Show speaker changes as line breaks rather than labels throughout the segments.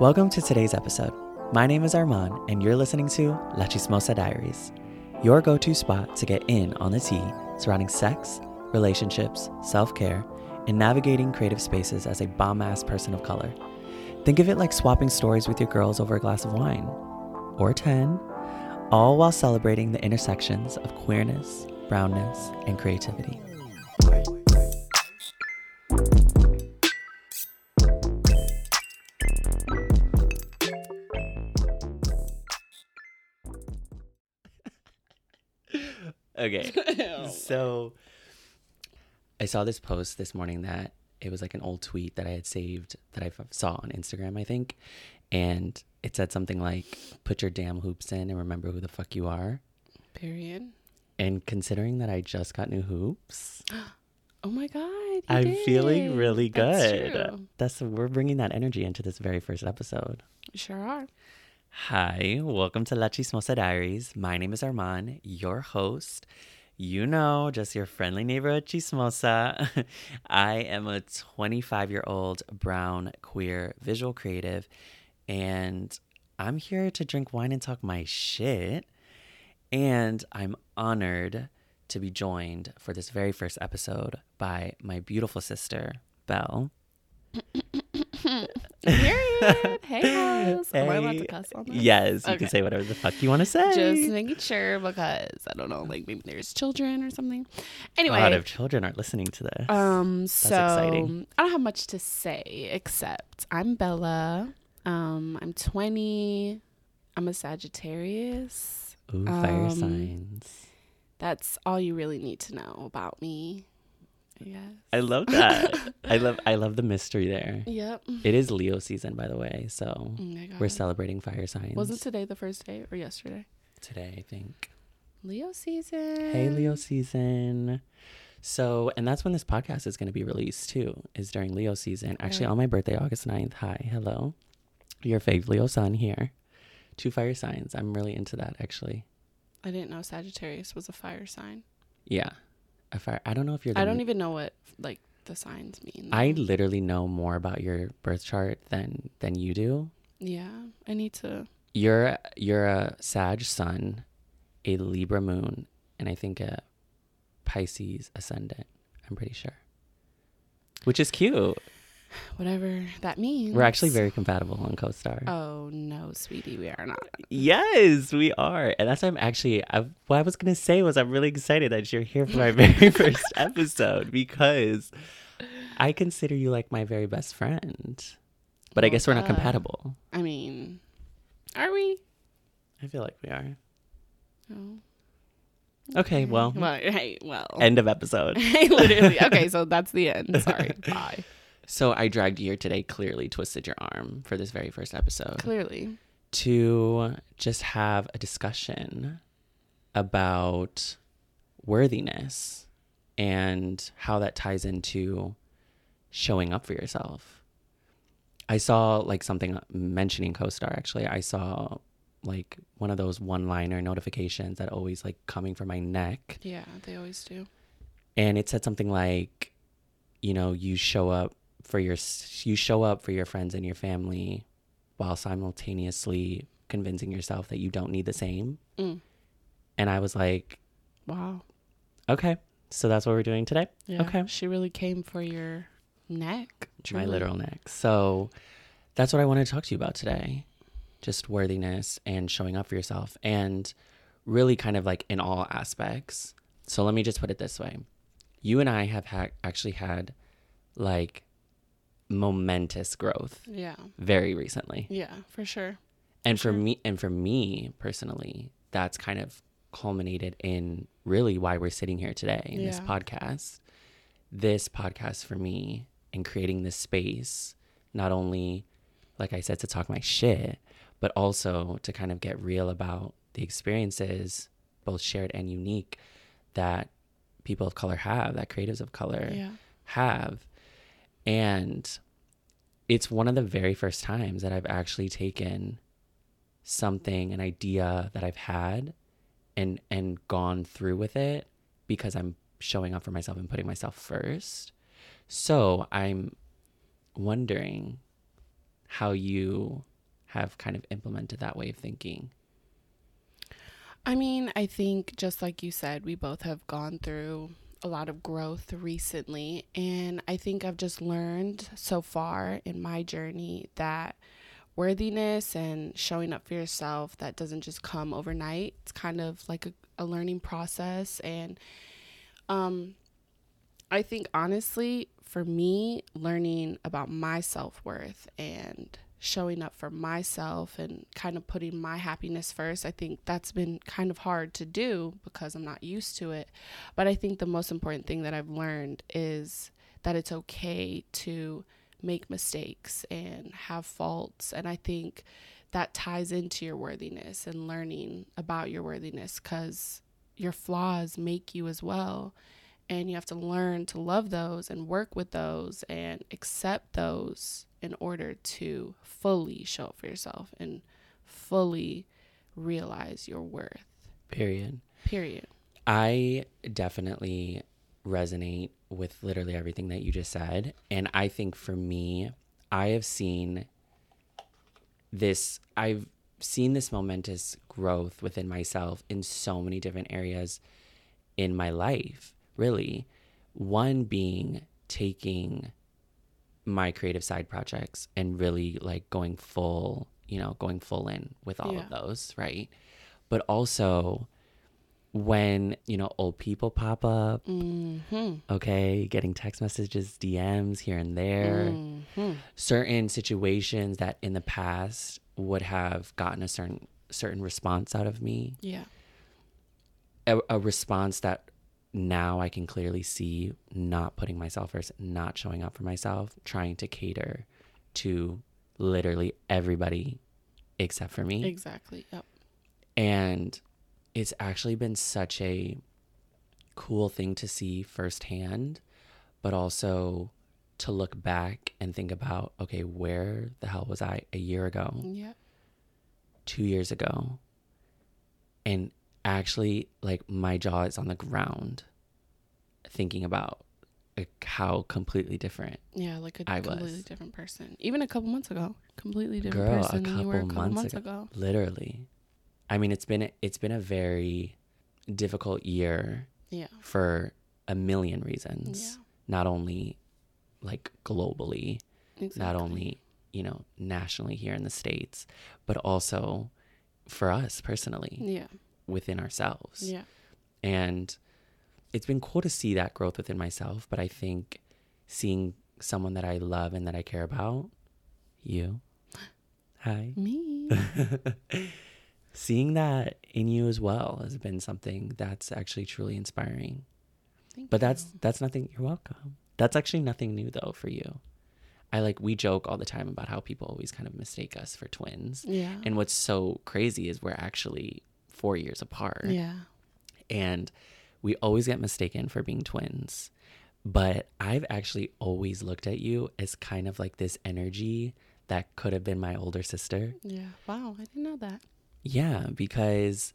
Welcome to today's episode. My name is Armand, and you're listening to La Chismosa Diaries, your go to spot to get in on the tea surrounding sex, relationships, self care, and navigating creative spaces as a bomb ass person of color. Think of it like swapping stories with your girls over a glass of wine, or 10, all while celebrating the intersections of queerness, brownness, and creativity. Okay. Oh, so I saw this post this morning that it was like an old tweet that I had saved that I saw on Instagram, I think. And it said something like, put your damn hoops in and remember who the fuck you are.
Period.
And considering that I just got new hoops,
Oh my god.
I'm feeling
did.
really
That's
good.
true.
That's we're bringing that energy into this very first episode.
You sure are.
Hi, welcome to La Chismosa Diaries. My name is Armand, your host. You know, just your friendly neighborhood chismosa. I am a 25 year old brown queer visual creative, and I'm here to drink wine and talk my shit. And I'm honored to be joined for this very first episode by my beautiful sister, Bela.
Period. hey, house. Am I allowed to cuss on this?
Yes, you can say whatever the fuck you want to say.
Just making sure because I don't know, like maybe there's children or something. Anyway,
a lot of children are listening to this.
um, so
exciting.
I don't have much to say except I'm Bela. Um, I'm 20. I'm a Sagittarius.
Ooh, fire
um,
signs.
That's all you really need to know about me. Yes.
I love that. I love I love the mystery there.
Yep.
It is Leo season, by the way, so
Oh
we're celebrating fire signs.
Was it today the first day or yesterday?
today? I think.
Leo season.
Hey, Leo season. So, and that's when this podcast is going to be released too. Is during Leo season. Actually, on my birthday, August 9th. Hi, hello. Your fave Leo sun here. Two fire signs. I'm really into that actually.
I didn't know Sagittarius was a fire sign.
Yeah, fire. I don't know if you're.
I don't even know what like the signs mean.
I literally know more about your birth chart than than you do.
yeah, I need to.
You're you're a Sag Sun, a Libra Moon, and I think a Pisces Ascendant. I'm pretty sure. Which is cute.
Whatever that means.
We're actually very compatible on CoStar.
Oh no, sweetie, we are not.
Yes, we are, and that's why I'm actually. I, what I was gonna say was I'm really excited that you're here for my very first episode because I consider you like my very best friend. But I guess we're not
duh.
compatible.
I mean, are we?
I feel like we are.
Oh.
Okay, well,
Well, hey, well.
end of episode.
Hey, literally. Okay, so that's the end. Sorry. Bye.
So I dragged you here today, clearly twisted your arm for this very first episode
Clearly.
to just have a discussion about worthiness and how that ties into showing up for yourself. I saw like something mentioning CoStar actually. I saw like one of those one-liner notifications that always like coming from my neck
Yeah, they always do.
and it said something like you know you show up for your you show up for your friends and your family while simultaneously convincing yourself that you don't need the same
Mm.
and i was like
Wow.
okay so that's what we're doing today
Yeah.
Okay.
She really came for your neck.
my literal neck so that's what i wanted to talk to you about today just worthiness and showing up for yourself and really kind of like in all aspects so let me just put it this way you and i have ha- actually had like momentous growth
Yeah.
very recently
Yeah, for sure.
and for
Sure.
me and for me personally that's kind of culminated in really why we're sitting here today in this podcast this podcast for me and creating this space not only like i said to talk my shit but also to kind of get real about the experiences both shared and unique that people of color have that creatives of color
Yeah.
have. And it's one of the very first times that I've actually taken something, an idea that I've had and and gone through with it because I'm showing up for myself and putting myself first. So I'm wondering how you have kind of implemented that way of thinking?
I mean, I think just like you said, we both have gone through a lot of growth recently. And I think I've just learned so far in my journey that worthiness and showing up for yourself that doesn't just come overnight. It's kind of like a, a learning process. And um, I think honestly, for me, learning about my self worth and showing up for myself and kind of putting my happiness first. I think that's been kind of hard to do because I'm not used to it. But I think the most important thing that I've learned is that it's okay to make mistakes and have faults. And I think that ties into your worthiness and learning about your worthiness because your flaws make you as well. And you have to learn to love those and work with those and accept those in order to fully show up for yourself and fully realize your worth.
Period.
Period.
I definitely resonate with literally everything that you just said. And I think for me, I have seen this, I've seen this momentous growth within myself in so many different areas in my life, really. One being taking my creative side projects and really like going full, you know, going full in with all
Yeah.
of those, right? But also when, you know, old people pop up,
Mm-hmm.
okay, getting text messages, DMs here and there,
Mm-hmm.
certain situations that in the past would have gotten a certain certain response out of me,
Yeah.
a, a response that now I can clearly see not putting myself first, not showing up for myself, trying to cater to literally everybody except for me.
Exactly. Yep.
And it's actually been such a cool thing to see firsthand, but also to look back and think about okay, where the hell was I a year ago,
Yep.
two years ago? And actually, like, my jaw is on the ground thinking about like, how completely different.
Yeah, like a
I
completely
was.
different person. Even a couple months ago, completely different
Girl, a
person than you were a
couple months
months ago.
Literally. I mean, it's been it's been a very difficult year
Yeah.
for a million reasons.
Yeah.
Not only like globally,
Exactly.
not only, you know, nationally here in the States, but also for us personally
Yeah.
Within ourselves.
Yeah.
And it's been cool to see that growth within myself, but I think seeing someone that I love and that I care about, you, hi,
Me.
seeing that in you as well has been something that's actually truly inspiring.
Thank
But
you.
that's that's nothing. You're welcome. That's actually nothing new though for you. I like we joke all the time about how people always kind of mistake us for twins.
yeah.
And what's so crazy is we're actually four years apart.
yeah.
And we always get mistaken for being twins. But I've actually always looked at you as kind of like this energy that could have been my older sister.
Yeah. Wow. I didn't know that.
Yeah, because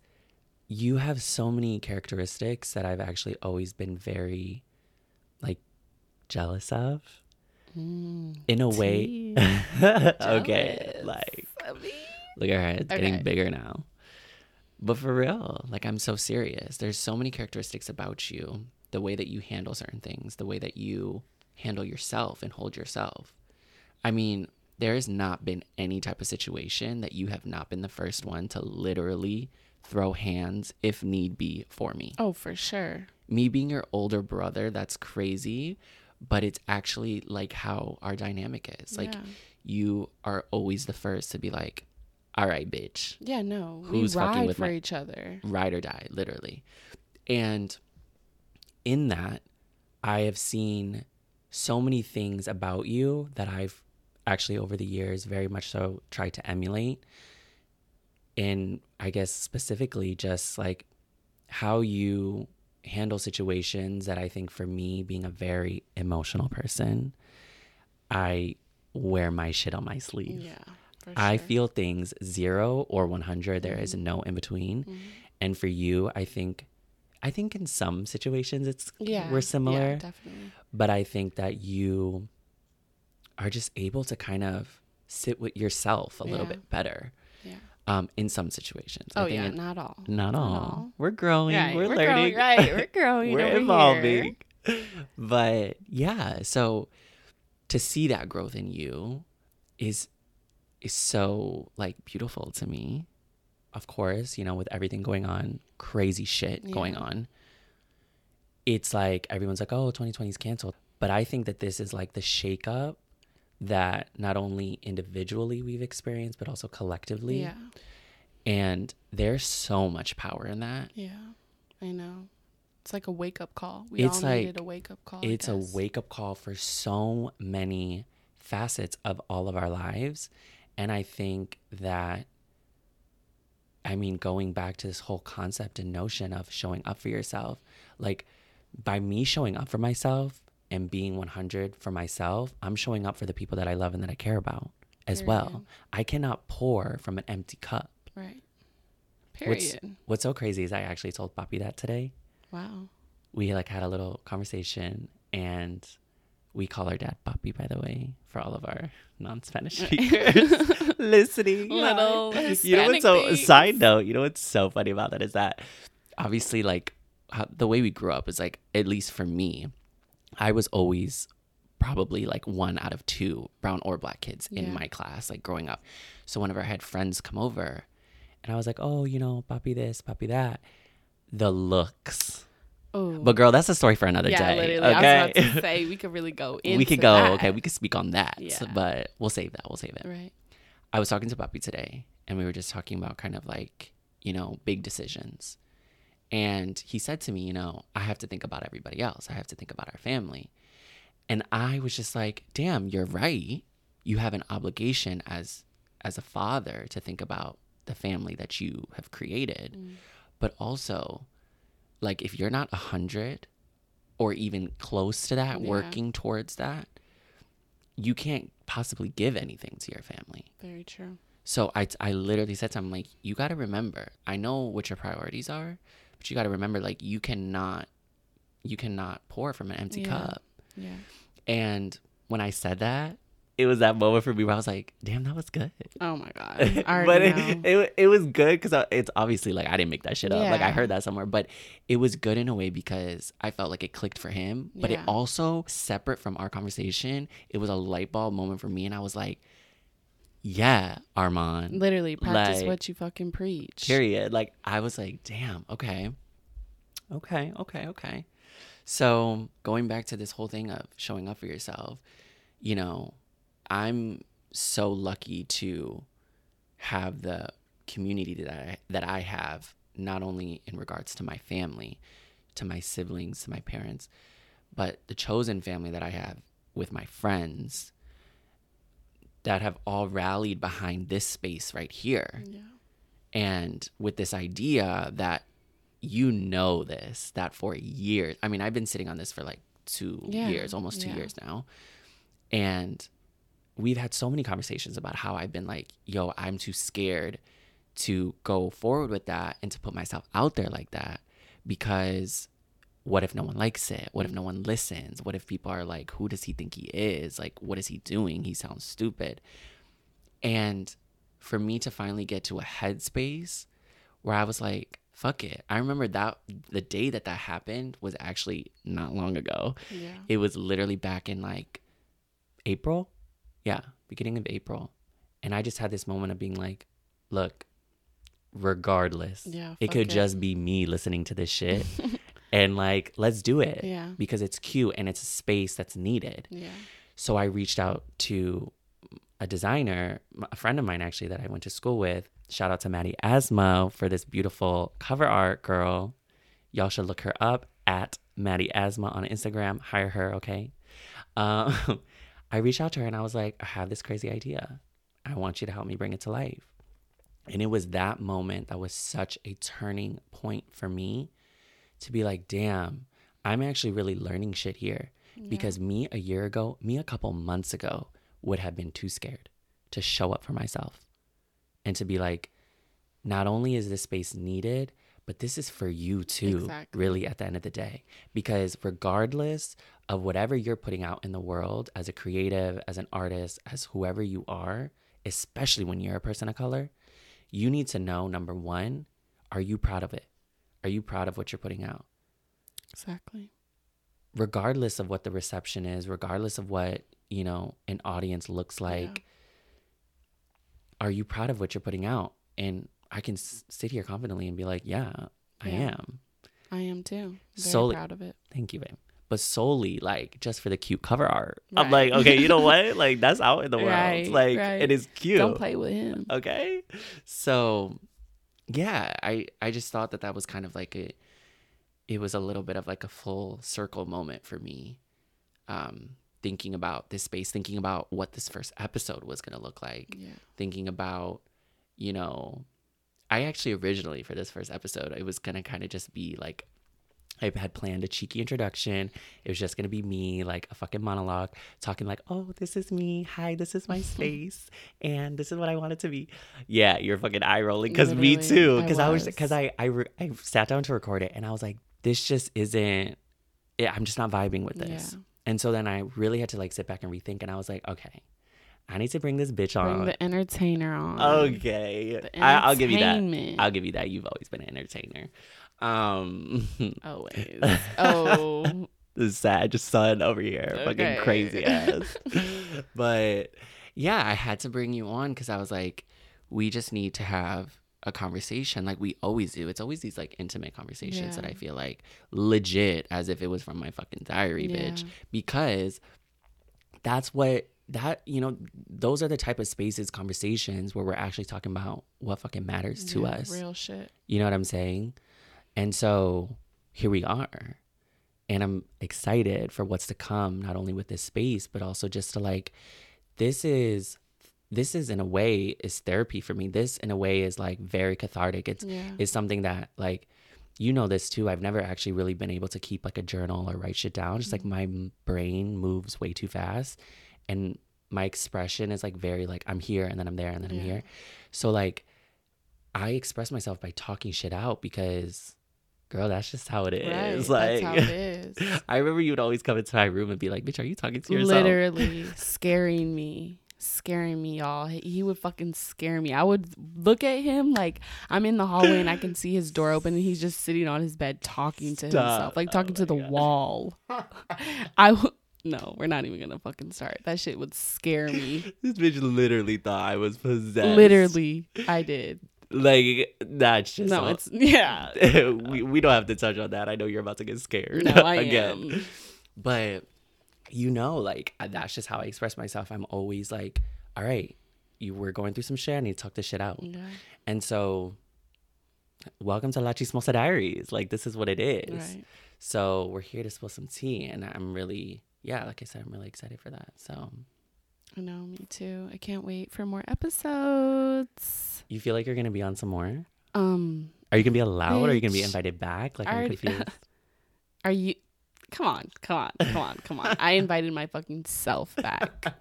you have so many characteristics that I've actually always been very like jealous of
Mm.
in a way. Okay, like look at her, it's
Okay.
getting bigger now. But for real, like I'm so serious. There's so many characteristics about you, the way that you handle certain things, the way that you handle yourself and hold yourself. I mean, there has not been any type of situation that you have not been the first one to literally throw hands if need be for me.
Oh, for sure.
Me being your older brother, that's crazy, but it's actually like how our dynamic is. Like
yeah.
you are always the first to be like, "All right, bitch,
Yeah. No.
Who's
we
fucking
ride
with
for
my-
each other.
ride or die, literally. And in that, I have seen so many things about you that I've actually over the years very much so tried to emulate. And I guess specifically just like how you handle situations that I think for me, being a very emotional person, I wear my shit on my sleeve.
Yeah. For
I feel things zero or 100. There is
Mhm.
no in between.
Mhm.
And for you, I think, I think in some situations it's
Yeah.
we're similar,
Yeah, definitely.
but I think that you are just able to kind of sit with yourself a little
Yeah.
bit better
Yeah.
um, in some situations. I
Oh
think
yeah,
it-
not all.
not all.
all.
We're growing.
Right,
we're,
we're
learning.
growing, right, we're growing
we're
over here.
evolving. But yeah, so to see that growth in you is is so like beautiful to me. Of course, you know, with everything going on, crazy shit going on. It's like everyone's like, "Oh, 2020 is canceled." But I think that this is like the shakeup that not only individually we've experienced, but also collectively.
Yeah.
And there's so much power in that.
Yeah. I know. It's like a wake up call. We
It's
all
like-
needed a wake up call.
It's a wake up call for so many facets of all of our lives. And I think that, I mean, going back to this whole concept and notion of showing up for yourself, like by me showing up for myself and being 100 for myself, I'm showing up for the people that I love and that I care about as well. I cannot pour from an empty cup.
Right.
What's,
Period.
what's so crazy is I actually told Papi that today.
Wow.
we like had a little conversation and we call our dad Papi, by the way, for all of our non-Spanish speakers listening.
Little
you know what's so
Hispanic
side note, you know what's so funny about that is that obviously like how, the way we grew up is like at least for me, I was always probably like one out of two brown or black kids in my class, like growing up. So whenever I had friends come over and I was like, oh, you know, Papi this, Papi that, the looks.
Oh.
But girl, that's a story for another
yeah,
day. Okay.
I was about to say we could really go into
we could go.
that.
Okay, we could speak on that.
Yeah.
But we'll save that. We'll save it.
Right.
I was talking to Papi today, and we were just talking about kind of like you know big decisions. And he said to me, you know, I have to think about everybody else. I have to think about our family. And I was just like, damn, you're right. You have an obligation as as a father to think about the family that you have created.
Mm.
But also, like if you're not a hundred or even close to that,
Yeah.
working towards that, you can't possibly give anything to your family.
Very true.
So I, I literally said to him, like, you got to remember, I know what your priorities are, but you got to remember, like, you cannot, you cannot pour from an empty
Yeah.
cup.
Yeah.
And when I said that, it was that moment for me where I was like, damn, that was good.
Oh my god.
But it, it, it was good because it's obviously like I didn't make that shit up. Like I heard that somewhere, but it was good in a way because I felt like it clicked for him. But it also separate from our conversation. It was a light bulb moment for me, and I was like, "Yeah, Armand."
Literally practice
like,
what you fucking preach.
Period. Like I was like, "Damn, okay, okay, okay, okay." So going back to this whole thing of showing up for yourself, you know, I'm so lucky to have the community that I, that I have, not only in regards to my family, to my siblings, to my parents, but the chosen family that I have with my friends that have all rallied behind this space right here
Yeah.
and with this idea that you know this that for years i mean i've been sitting on this for like two
Yeah,
years almost two
yeah.
years now and we've had so many conversations about how i've been like yo i'm too scared to go forward with that and to put myself out there like that because what if no one likes it what if no one listens what if people are like who does he think he is like what is he doing he sounds stupid and for me to finally get to a headspace where I was like, fuck it. I remember that the day that that happened was actually not long ago.
Yeah.
It was literally back in like April. Yeah, beginning of April. And I just had this moment of being like, look, regardless,
Yeah,
it could
it.
just be me listening to this shit. and like, let's do it.
Yeah.
Because it's cute and it's a space that's needed.
Yeah.
So I reached out to a designer, a friend of mine actually that I went to school with. Shout out to Maddie Asmo for this beautiful cover art, girl. Y'all should look her up at Maddie Asma on Instagram. Hire her, okay? Um, I reached out to her and I was like, I have this crazy idea. I want you to help me bring it to life. And it was that moment that was such a turning point for me to be like, damn, I'm actually really learning shit here. Because me a year ago, me a couple months ago, would have been too scared to show up for myself and to be like, not only is this space needed, but this is for you too,
Exactly.
really, at the end of the day. Because regardless of whatever you're putting out in the world as a creative, as an artist, as whoever you are, especially when you're a person of color, you need to know number one, are you proud of it? Are you proud of what you're putting out?
Exactly.
Regardless of what the reception is, regardless of what, you know, an audience looks like, are you proud of what you're putting out? And I can s- sit here confidently and be like, yeah, I
Yeah.
am.
I am too. Very
Solely-
proud of it.
Thank you, babe. But solely like just for the cute cover art. I'm like, okay, you know what? Like that's out in the world.
Right,
like
right.
it is cute.
Don't play with him.
Okay. So yeah, I I just thought that that was kind of like a it was a little bit of like a full circle moment for me. Um thinking about this space, thinking about what this first episode was going to look like
Yeah.
thinking about, you know, I actually originally for this first episode, it was gonna kind of just be like, I had planned a cheeky introduction. It was just gonna be me, like a fucking monologue, talking like, "Oh, this is me. Hi, this is my space, and this is what I want it to be." Yeah, you're fucking eye rolling because me too. Because I, was
was.
because I I, re- I sat down to record it, and I was like, "This just isn't. Yeah, I'm just not vibing with this."
Yeah.
And so then I really had to like sit back and rethink, and I was like, "Okay, I need to bring this bitch
Bring
on."
the entertainer on.
Okay, I, I'll give you that. I'll give you that. You've always been an entertainer. Um,
Always. Oh.
the sad just son over here, fucking crazy ass. but yeah, I had to bring you on because I was like, we just need to have a conversation like we always do. It's always these like intimate conversations that I feel like legit as if it was from my fucking diary, bitch. Because that's what that you know those are the type of spaces conversations where we're actually talking about what fucking matters to
Yeah,
us
Real shit.
you know what I'm saying? And so here we are. And I'm excited for what's to come, not only with this space, but also just to like, this is, this is in a way is therapy for me. This in a way is like very cathartic. It's,
Yeah.
is something that like, you know this too. I've never actually really been able to keep like a journal or write shit down. Just like mm-hmm. my brain moves way too fast, and my expression is like very like I'm here and then I'm there and then I'm here. So like, I express myself by talking shit out because, girl, that's just how it is.
Right.
Like,
That's how it is.
I remember you would always come into my room and be like, "Bitch, are you talking to yourself?"
Literally scaring me. Scaring me, y'all. He, would fucking scare me. I would look at him like I'm in the hallway and I can see his door open and he's just sitting on his bed talking to
Stop.
himself, like talking
Oh
to the
God.
wall. I w- no, we're not even gonna fucking start. That shit would scare me.
This bitch literally thought I was possessed.
Literally, I did.
like that's just
No,
all-
it's yeah.
we we don't have to touch on that. I know you're about to get scared
No, I
again.
am.
But you know, like uh, that's just how I express myself. I'm always like, "All right, you were going through some shit. I need to talk this shit out."
Yeah.
And so, welcome to La Chismosa Diaries. Like this is what it is.
Right.
So we're here to spill some tea, and I'm really, yeah, like I said, I'm really excited for that. So
I know, me too. I can't wait for more episodes.
you feel like you're gonna be on some more?
Um,
Are you gonna be allowed? Or are you gonna be invited back? Like
I
I'm
already-
confused.
are you? Come on, come on, come on, come on. I invited my fucking self back.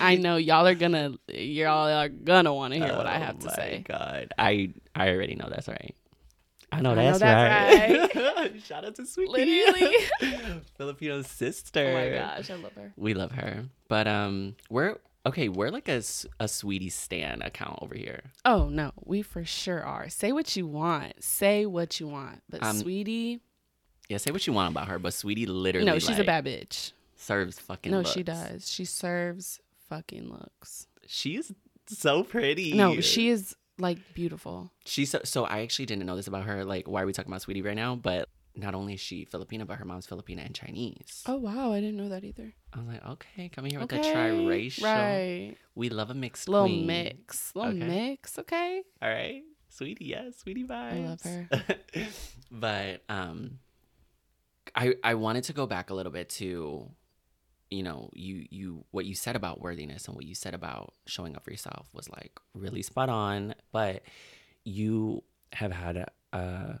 I know y'all are gonna, y'all are gonna want to hear what I have to
Oh my
say.
God, I I already know that's right. I know
I know
that's,
that's
right. Shout out to Sweetie,
Literally.
Filipino sister.
Oh my gosh, I love her.
we love her. But um, we're okay. We're like a, a Sweetie Stan account over here.
Oh no, we for sure are. Say what you want. Say what you want. But
Um,
sweetie,
Yeah, say what you want about her, but Sweetie literally
no, she's a bad bitch.
serves fucking.
No, she does. She serves fucking looks.
She's so pretty.
No, she is like beautiful.
She's so, so I actually didn't know this about her. Like, why are we talking about Sweetie right now? But not only is she Filipino, but her mom's Filipino and Chinese.
Oh wow, I didn't know that either.
I was like, okay, coming here with a triracial.
right?
We love a mixed
Little
queen.
mix, little
Okay.
mix. Okay.
All right, Sweetie, yes, Sweetie vibes.
I love her.
but um, I I wanted to go back a little bit to, you know, you you what you said about worthiness and what you said about showing up for yourself was like really spot on. But you have had a a,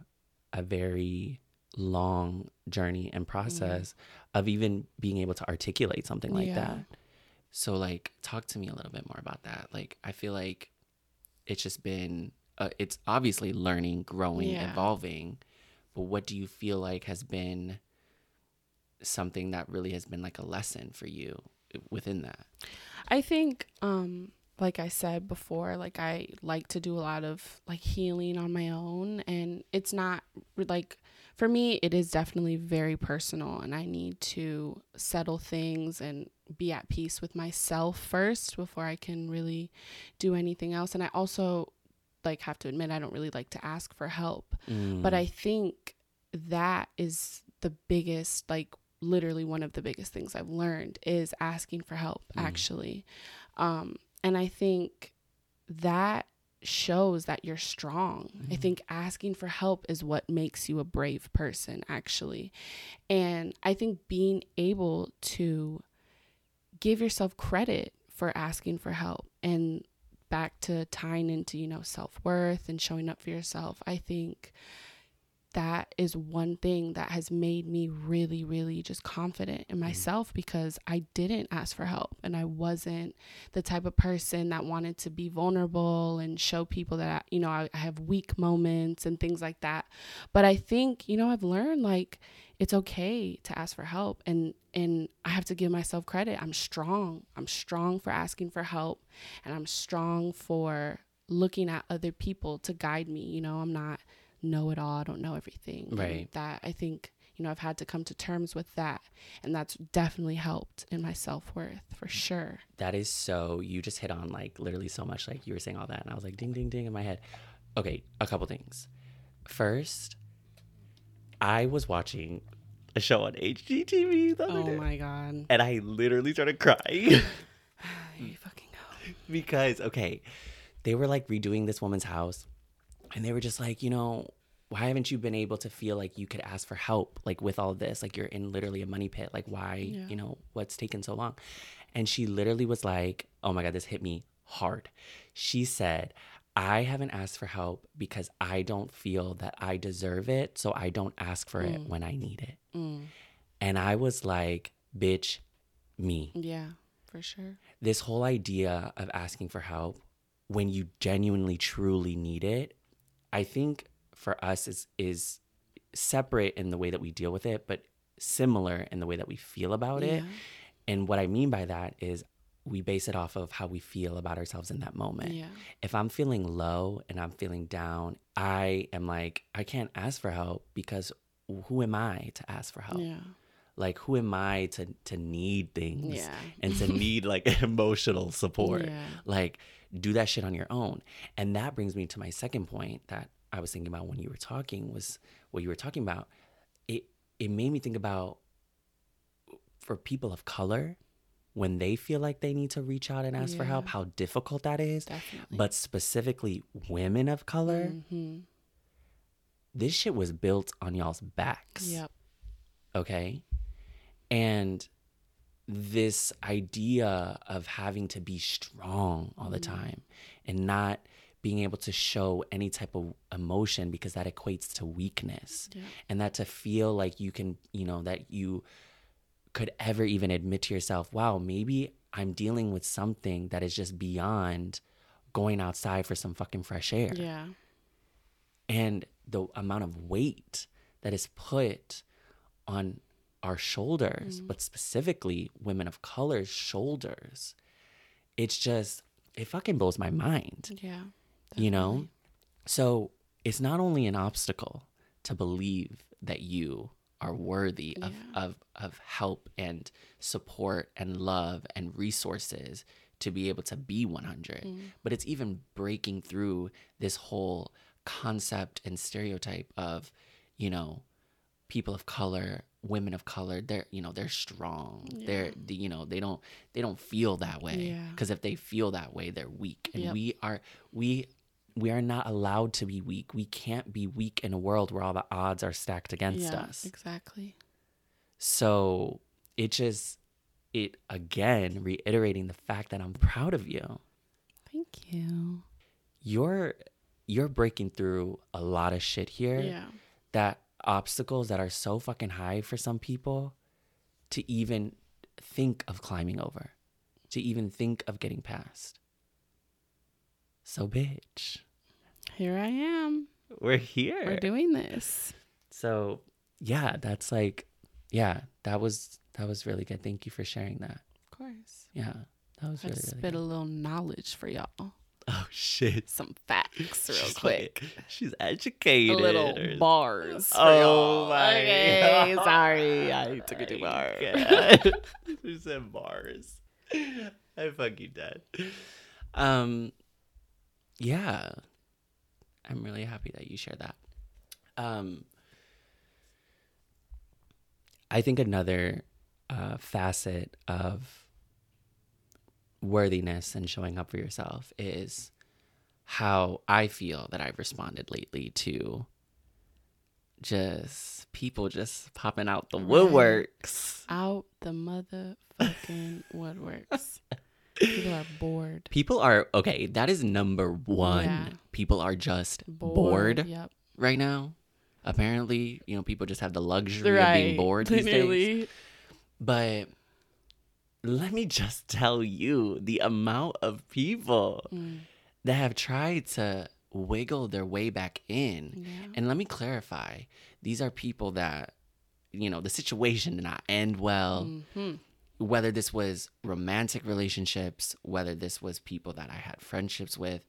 a very long journey and process of even being able to articulate something like
Yeah.
that. So like talk to me a little bit more about that. Like I feel like it's just been uh, it's obviously learning, growing,
Yeah.
evolving. But what do you feel like has been something that really has been like a lesson for you within that?
I think, um, like I said before, like I like to do a lot of like healing on my own, and it's not like for me, it is definitely very personal, and I need to settle things and be at peace with myself first before I can really do anything else. And I also like have to admit I don't really like to ask for help, but
Mm.
I think that is the biggest like literally one of the biggest things I've learned is asking for help
Mm.
actually. Um and I think that shows that you're strong. I
Mhm.
think asking for help is what makes you a brave person actually. And I think being able to give yourself credit for asking for help and back to tying into, you know, self-worth and showing up for yourself. I think that is one thing that has made me really, really just confident in mm-hmm. myself because I didn't ask for help and I wasn't the type of person that wanted to be vulnerable and show people that, you know, I, I have weak moments and things like that. But I think, you know, I've learned like it's okay to ask for help and and I have to give myself credit. I'm strong. I'm strong for asking for help and I'm strong for looking at other people to guide me. You know, I'm not know it all. I don't know everything. And
Right.
That I think, you know, I've had to come to terms with that. And that's definitely helped in my self worth for sure.
That is so. You just hit on like literally so much. Like you were saying all that, and I was like, ding, ding, ding in my head. Okay, a couple things. First, I was watching a show on HGTV the other
Oh
day,
my God.
and I literally started crying
you fucking go.
because okay, they were like redoing this woman's house, and they were just like, you know, why haven't you been able to feel like you could ask for help like with all this? Like you're in literally a money pit. Like why,
Yeah.
you know, what's taken so long? And she literally was like, "Oh my god, this hit me hard." She said, "I haven't asked for help because I don't feel that I deserve it, so I don't ask for it
Mm.
when I need it."
Mm.
And I was like, "Bitch, me."
Yeah, for sure.
this whole idea of asking for help when you genuinely truly need it i think for us is is separate in the way that we deal with it but similar in the way that we feel about it and what i mean by that is we base it off of how we feel about ourselves in that moment
Yeah.
if i'm feeling low and i'm feeling down i am like i can't ask for help because who am i to ask for help
Yeah.
like who am i to to need things
Yeah.
and to need like emotional support
Yeah.
like do that shit on your own. And that brings me to my second point that i was thinking about when you were talking was what you were talking about. It it made me think about for people of color when they feel like they need to reach out and ask for help how difficult that is.
Definitely.
but specifically women of color
hmm
this shit was built on y'all's backs.
Yep.
okay? And this idea of having to be strong all the
Mhm.
time and not being able to show any type of emotion because that equates to weakness
Yeah.
and that to feel like you can you know that you could ever even admit to yourself wow maybe i'm dealing with something that is just beyond going outside for some fucking fresh air
Yeah.
and the amount of weight that is put on our shoulders,
Mhm.
but specifically women of color's shoulders, it's just, it fucking blows my mind,
Yeah.
you know? So it's not only an obstacle to believe that you are worthy of,
Yeah.
of, of help and support and love and resources to be able to be 100
Mm.
but it's even breaking through this whole concept and stereotype of you know people of color women of color they're you know they're strong they're you know they don't they don't feel that way
Yeah.
because if they feel that way they're weak and
Yep.
we are we we are not allowed to be weak we can't be weak in a world where all the odds are stacked against
yeah,
us
Exactly.
so it just it again reiterating the fact that i'm proud of you
Thank you.
you're you're breaking through a lot of shit here
Yeah.
that obstacles that are so fucking high for some people to even think of climbing over to even think of getting past so bitch
Here I am.
We're here.
We're doing this.
so, yeah, that's like, yeah, that was that was really good. Thank you for sharing that.
Of course.
Yeah, that was
I
really really.
spit
Good.
a little knowledge for y'all.
Oh shit!
Some facts real
She's
quick.
like- she's
A
educated.
little
or-
bars. For
Oh my
Okay,
God.
sorry. I took it too far.
She said bars. I fucking dead. Um, yeah, I'm really happy that you shared that. Um, I think another uh, facet of worthiness and showing up for yourself is how I feel that I've responded lately to just people just popping out the woodworks.
Out the motherfucking woodworks. People are bored.
People are okay. That is number one.
Yeah.
People are just bored,
Yep.
right now. Apparently, you know, people just have the luxury of being bored these days.
Literally.
But let me just tell you the amount of people
Mm,
that have tried to wiggle their way back in.
yeah.
And let me clarify these are people that, you know, the situation did not end well.
Mhm.
Whether this was romantic relationships, whether this was people that I had friendships with,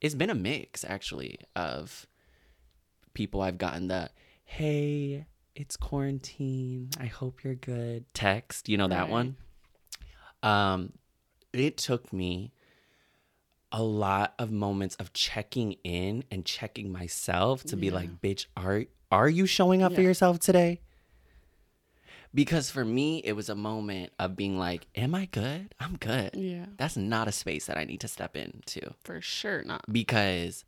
it's been a mix actually of people I've gotten the, hey, it's quarantine. I hope you're good. Text, you know that
Right.
one? Um, it took me a lot of moments of checking in and checking myself to be like, bitch, are are you showing up for yourself today? Because for me, it was a moment of being like, Am I good? I'm good.
Yeah.
That's not a space that I need to step into.
For sure not.
Because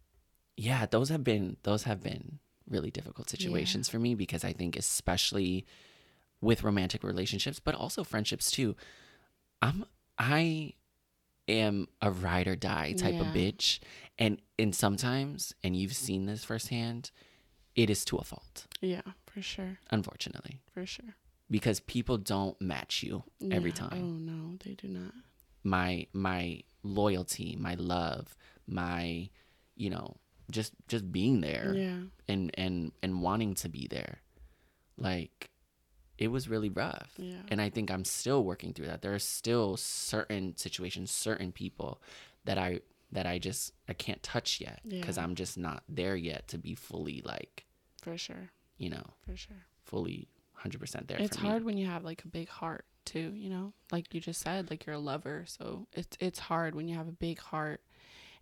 yeah, those have been those have been really difficult situations for me because I think especially with romantic relationships, but also friendships too. I'm I am a ride or die type of bitch. And and sometimes, and you've seen this firsthand, it is to a fault,
Yeah, for sure.
unfortunately.
For sure.
Because people don't match you every
Yeah.
time.
Oh no, they do not.
my my loyalty, my love, my you know, just just being there
Yeah.
and and and wanting to be there. Like it was really rough.
Yeah.
And I think I'm still working through that. There are still certain situations, certain people that I that I just I can't touch yet because
Yeah.
I'm just not there yet to be fully like,
For sure.
you know,
For sure.
fully 100% there
it's
for me.
hard when you have like a big heart too, you know? Like you just said, like you're a lover. So it's it's hard when you have a big heart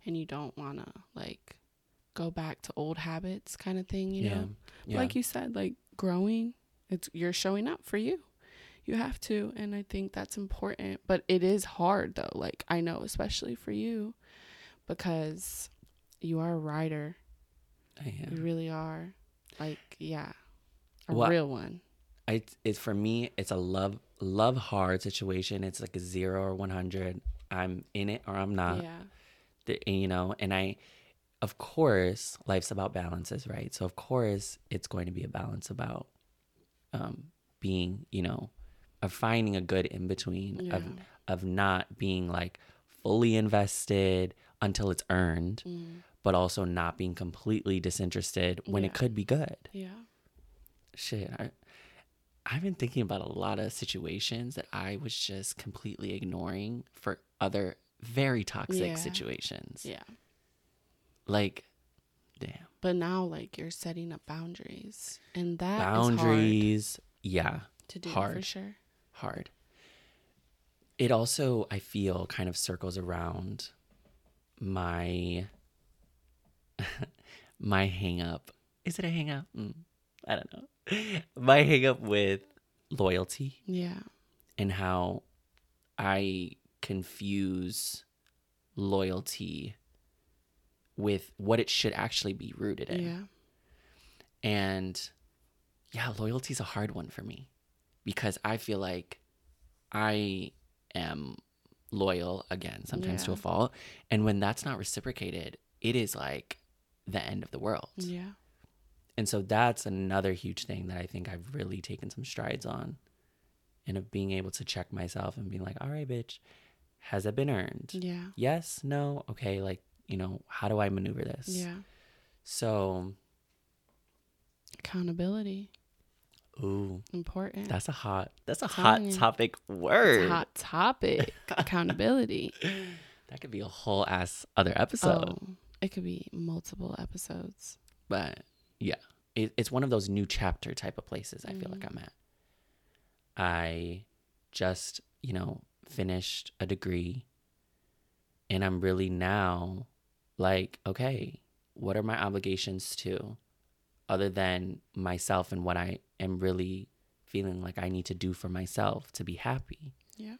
and you don't wanna like go back to old habits kind of thing, you
yeah.
know?
Yeah.
Like you said, like growing, it's you're showing up for you. You have to, and I think that's important. But it is hard though. Like I know, especially for you, because you are a writer.
I am.
You really are. Like, yeah. A
Well,
real one.
I it's for me it's a love love hard situation. It's like a 0 or 100. I'm in it or I'm not.
yeah.
The- you know, and I of course life's about balances, right? So of course it's going to be a balance about um being, you know, of finding a good in between of
Yeah.
of not being like fully invested until it's earned,
Mm,
but also not being completely disinterested when it could be good.
yeah.
shit I, i've been thinking about a lot of situations that i was just completely ignoring for other very toxic
Yeah.
situations
Yeah.
like damn
But now, like, you're setting up boundaries. And that is
boundaries yeah
to do for
hard.
sure.
hard it also i feel kind of circles around my my hang up is it a hang up mm, i don't know my hang up with loyalty
Yeah.
and how I confuse loyalty with what it should actually be rooted in.
Yeah.
And yeah, loyalty is a hard one for me because I feel like I am loyal again, sometimes to a fault. And when that's not reciprocated, it is like the end of the world.
Yeah.
And so that's another huge thing that I think I've really taken some strides on. And of being able to check myself and being like, all right, bitch, has it been earned?
Yeah.
Yes, no, okay, like, you know, how do I maneuver this?
Yeah.
So,
Accountability.
ooh,
Important.
that's a hot that's a hot topic word.
hot topic. Accountability.
That could be a whole ass other episode.
Oh, it could be multiple episodes.
But yeah, it, it's one of those new chapter type of places I feel like mm-hmm. I'm at. I just, you know, finished a degree and I'm really now like, okay, what are my obligations to other than myself and what I am really feeling like I need to do for myself to be happy?
Yeah.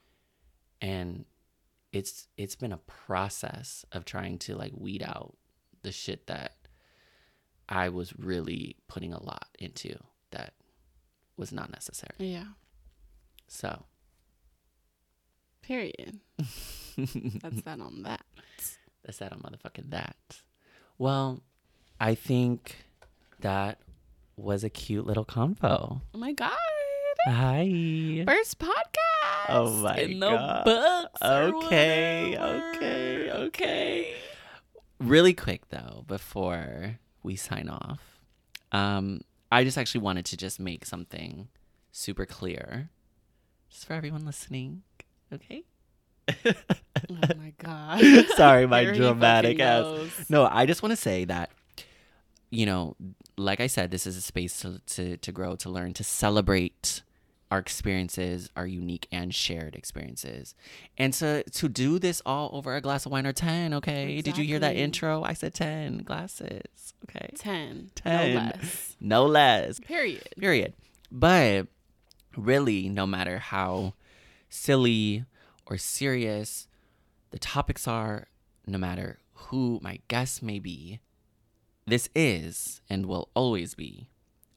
And it's it's been a process of trying to like weed out the shit that I was really putting a lot into that was not necessary.
Yeah.
So
Period. That's that on that.
That on motherfucking that. Well, I think that was a cute little convo.
Oh my god.
Hi.
First podcast.
Oh my
in the
God.
books.
Okay, okay, okay. Really quick though, before we sign off, um, I just actually wanted to just make something super clear, just for everyone listening. Okay.
Oh my god.
Sorry, my dramatic ass. No, I just want to say that, you know, like I said, this is a space to, to, to grow, to learn, to celebrate our experiences, our unique and shared experiences. And to, to do this all over a glass of wine or 10, okay? Did you hear that intro? I said 10 glasses, okay?
Ten.
10.
No less.
No less
Period.
period. But really, no matter how silly or serious the topics are, no matter who my guests may be, this is and will always be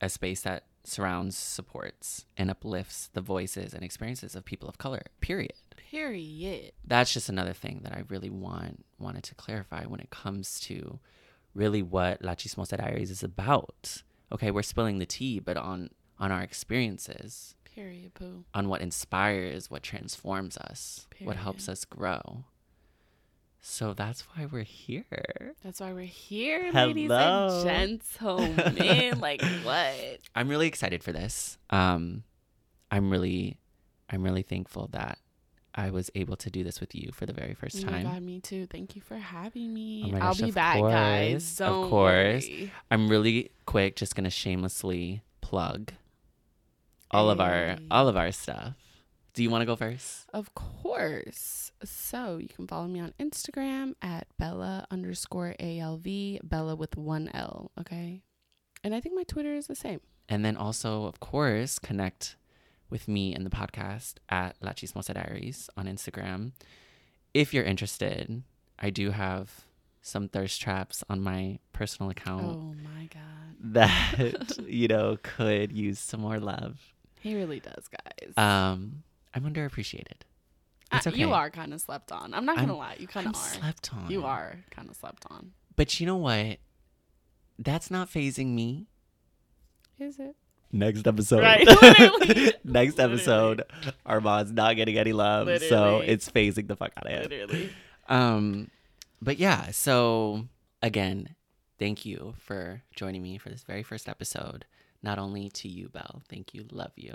a space that surrounds, supports, and uplifts the voices and experiences of people of color, period.
Period.
That's just another thing that I really want wanted to clarify when it comes to really what La Chismosa Diaries is about. Okay, we're spilling the tea, but on on our experiences,
Period. Poo.
on what inspires, what transforms us, what helps us grow. So that's why we're here.
That's why we're here, ladies and gentlemen. like what?
I'm really excited for this. Um, I'm really, I'm really thankful that I was able to do this with you for the very first
Oh my
time.
god, me too. Thank you for having me.
Oh my
I'll be back, guys.
course, of
Don't
course.
worry.
I'm really quick, just gonna shamelessly plug all of our
mm.
all of our stuff. Do you want to go first?
Of course. So you can follow me on Instagram at Bela underscore ALV, Bela with one L, okay? And I think my Twitter is the same.
And then also, of course, connect with me in the podcast at La Chismosa Diaries on Instagram. If you're interested, I do have some thirst traps on my personal account
Oh my God.
that you know could use some more love.
He really does, guys.
Um, I'm underappreciated. It's okay.
You are kind of slept on. I'm not
I'm-
lie. You kind of are.
slept on.
You are kind of slept on.
But you know what? That's not fazing me.
Is it?
Next episode.
Right, literally.
Next episode, Armand's not getting any love, so it's fazing the fuck out of him.
Literally.
Um, but yeah. So again, thank you for joining me for this very first episode. Not only to you, Belle, thank you, love you,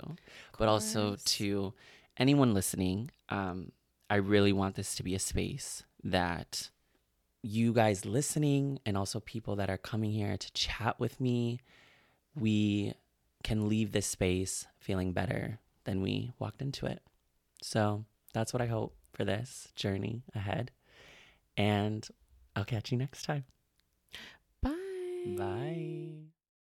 but also to anyone listening. Um, I really want this to be a space that you guys listening and also people that are coming here to chat with me, we can leave this space feeling better than we walked into it. So that's what I hope for this journey ahead. And I'll catch you next time.
Bye.
Bye.